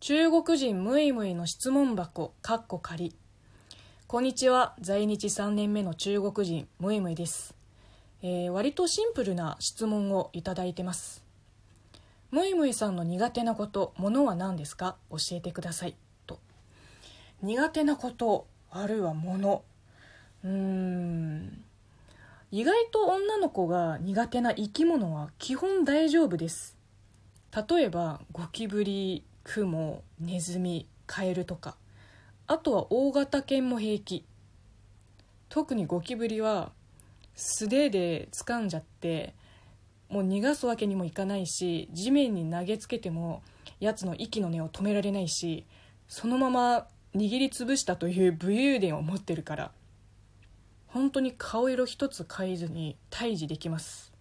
中国人ムイムイの質問箱かっこ仮。こんにちは。在日3年目の中国人ムイムイです、えー割とシンプルな質問をいただいてます。ムイムイさんの苦手なことものは何ですか？教えてください。と。苦手なことあるいはもの。うーん。意外と女の子が苦手な生き物は基本大丈夫です。例えばゴキブリクモネズミカエルとか。あとは大型犬も平気。特にゴキブリは素手で掴んじゃってもう逃がすわけにもいかないし地面に投げつけてもやつの息の根を止められないしそのまま握りつぶしたという武勇伝を持ってるから本当に顔色一つ変えずに退治できます。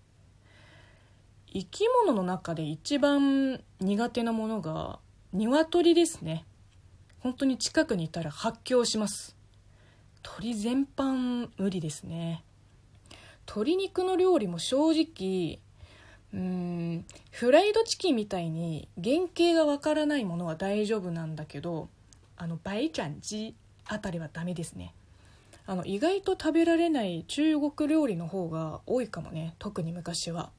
生き物の中で一番苦手なものが鶏ですね。本当に近くにいたら発狂します。鳥全般無理ですね。鶏肉の料理も正直うんフライドチキンみたいに原型がわからないものは大丈夫なんだけどあのバイチャンジあたりはダメですね。あの意外と食べられない中国料理の方が多いかもね。特に昔は。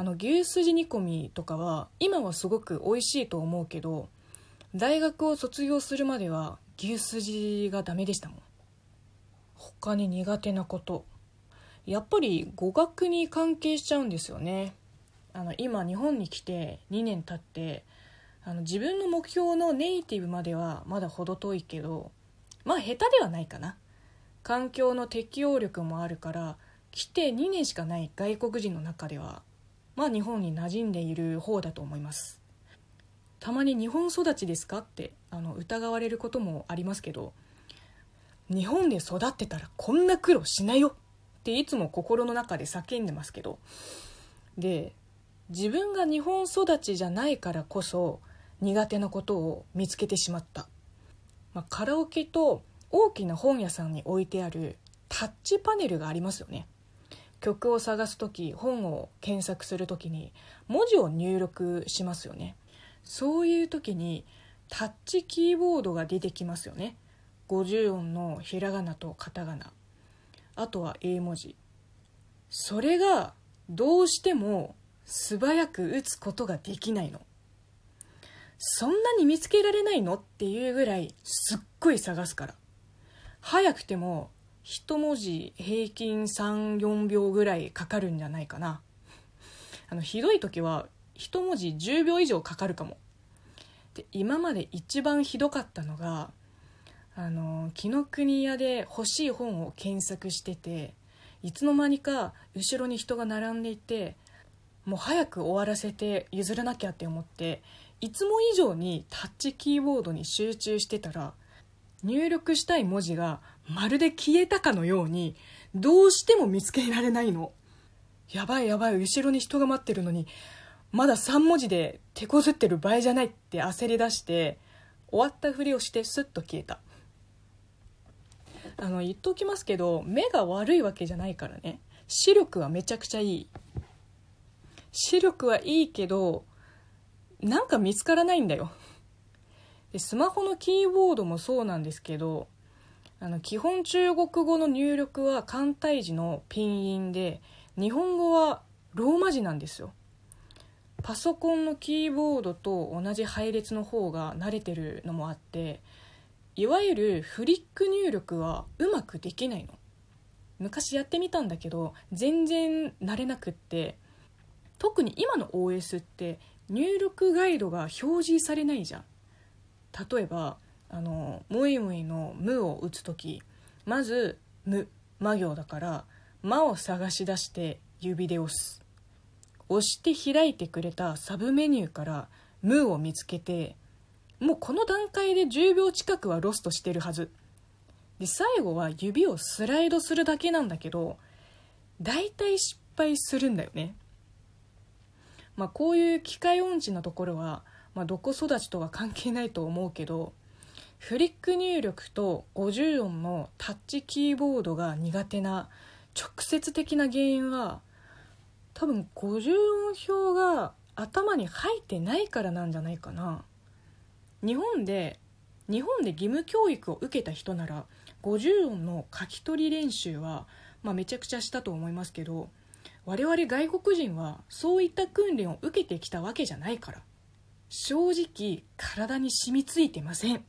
あの牛すじ煮込みとかは今はすごく美味しいと思うけど大学を卒業するまでは牛すじがダメでしたもん。他に苦手なこと。やっぱり語学に関係しちゃうんですよね。あの今日本に来て2年経ってあの自分の目標のネイティブまではまだ程遠いけどまあ下手ではないかな。環境の適応力もあるから来て2年しかない外国人の中ではまあ日本に馴染んでいる方だと思います。たまに日本育ちですかってあの疑われることもありますけど日本で育ってたらこんな苦労しないよっていつも心の中で叫んでますけどで自分が日本育ちじゃないからこそ苦手なことを見つけてしまった、まあ、カラオケと大きな本屋さんに置いてあるタッチパネルがありますよね。曲を探す時本を検索する時に文字を入力しますよね。そういう時にタッチキーボードが出てきますよね。50音のひらがなとカタカナ。あとは英文字。それがどうしても素早く打つことができないの。そんなに見つけられないのっていうぐらいすっごい探すから。早くても一文字平均34秒ぐらいかかるんじゃないかな。あのひどい時は一文字10秒以上かかるかも。で今まで一番ひどかったのがあの紀ノ国屋で欲しい本を検索してていつの間にか後ろに人が並んでいてもう早く終わらせて譲らなきゃって思っていつも以上にタッチキーボードに集中してたら入力したい文字がまるで消えたかのようにどうしても見つけられないの。やばいやばい後ろに人が待ってるのにまだ3文字で手こずってる場合じゃないって焦り出して終わったふりをしてスッと消えた。あの言っときますけど目が悪いわけじゃないからね。視力はめちゃくちゃいい。視力はいいけどなんか見つからないんだよ。でスマホのキーボードもそうなんですけどあの基本中国語の入力は簡体字のピンインで日本語はローマ字なんですよ。パソコンのキーボードと同じ配列の方が慣れてるのもあっていわゆるフリック入力はうまくできないの。昔やってみたんだけど全然慣れなくって特に今の OS って入力ガイドが表示されないじゃん。例えばあの「ムイムイ」の「ム」を打つ時まず「ム」魔行だから「魔」を探し出して指で押す。押して開いてくれたサブメニューから「ム」を見つけてもうこの段階で10秒近くはロストしてるはず。で最後は指をスライドするだけなんだけど大体失敗するんだよね。まあこういう機械音痴なところは、まあ、どこ育ちとは関係ないと思うけどフリック入力と50音のタッチキーボードが苦手な直接的な原因は多分50音表が頭に入ってないからなんじゃないかな。日本で日本で義務教育を受けた人なら50音の書き取り練習は、まあ、めちゃくちゃしたと思いますけど我々外国人はそういった訓練を受けてきたわけじゃないから。正直体に染みついてません。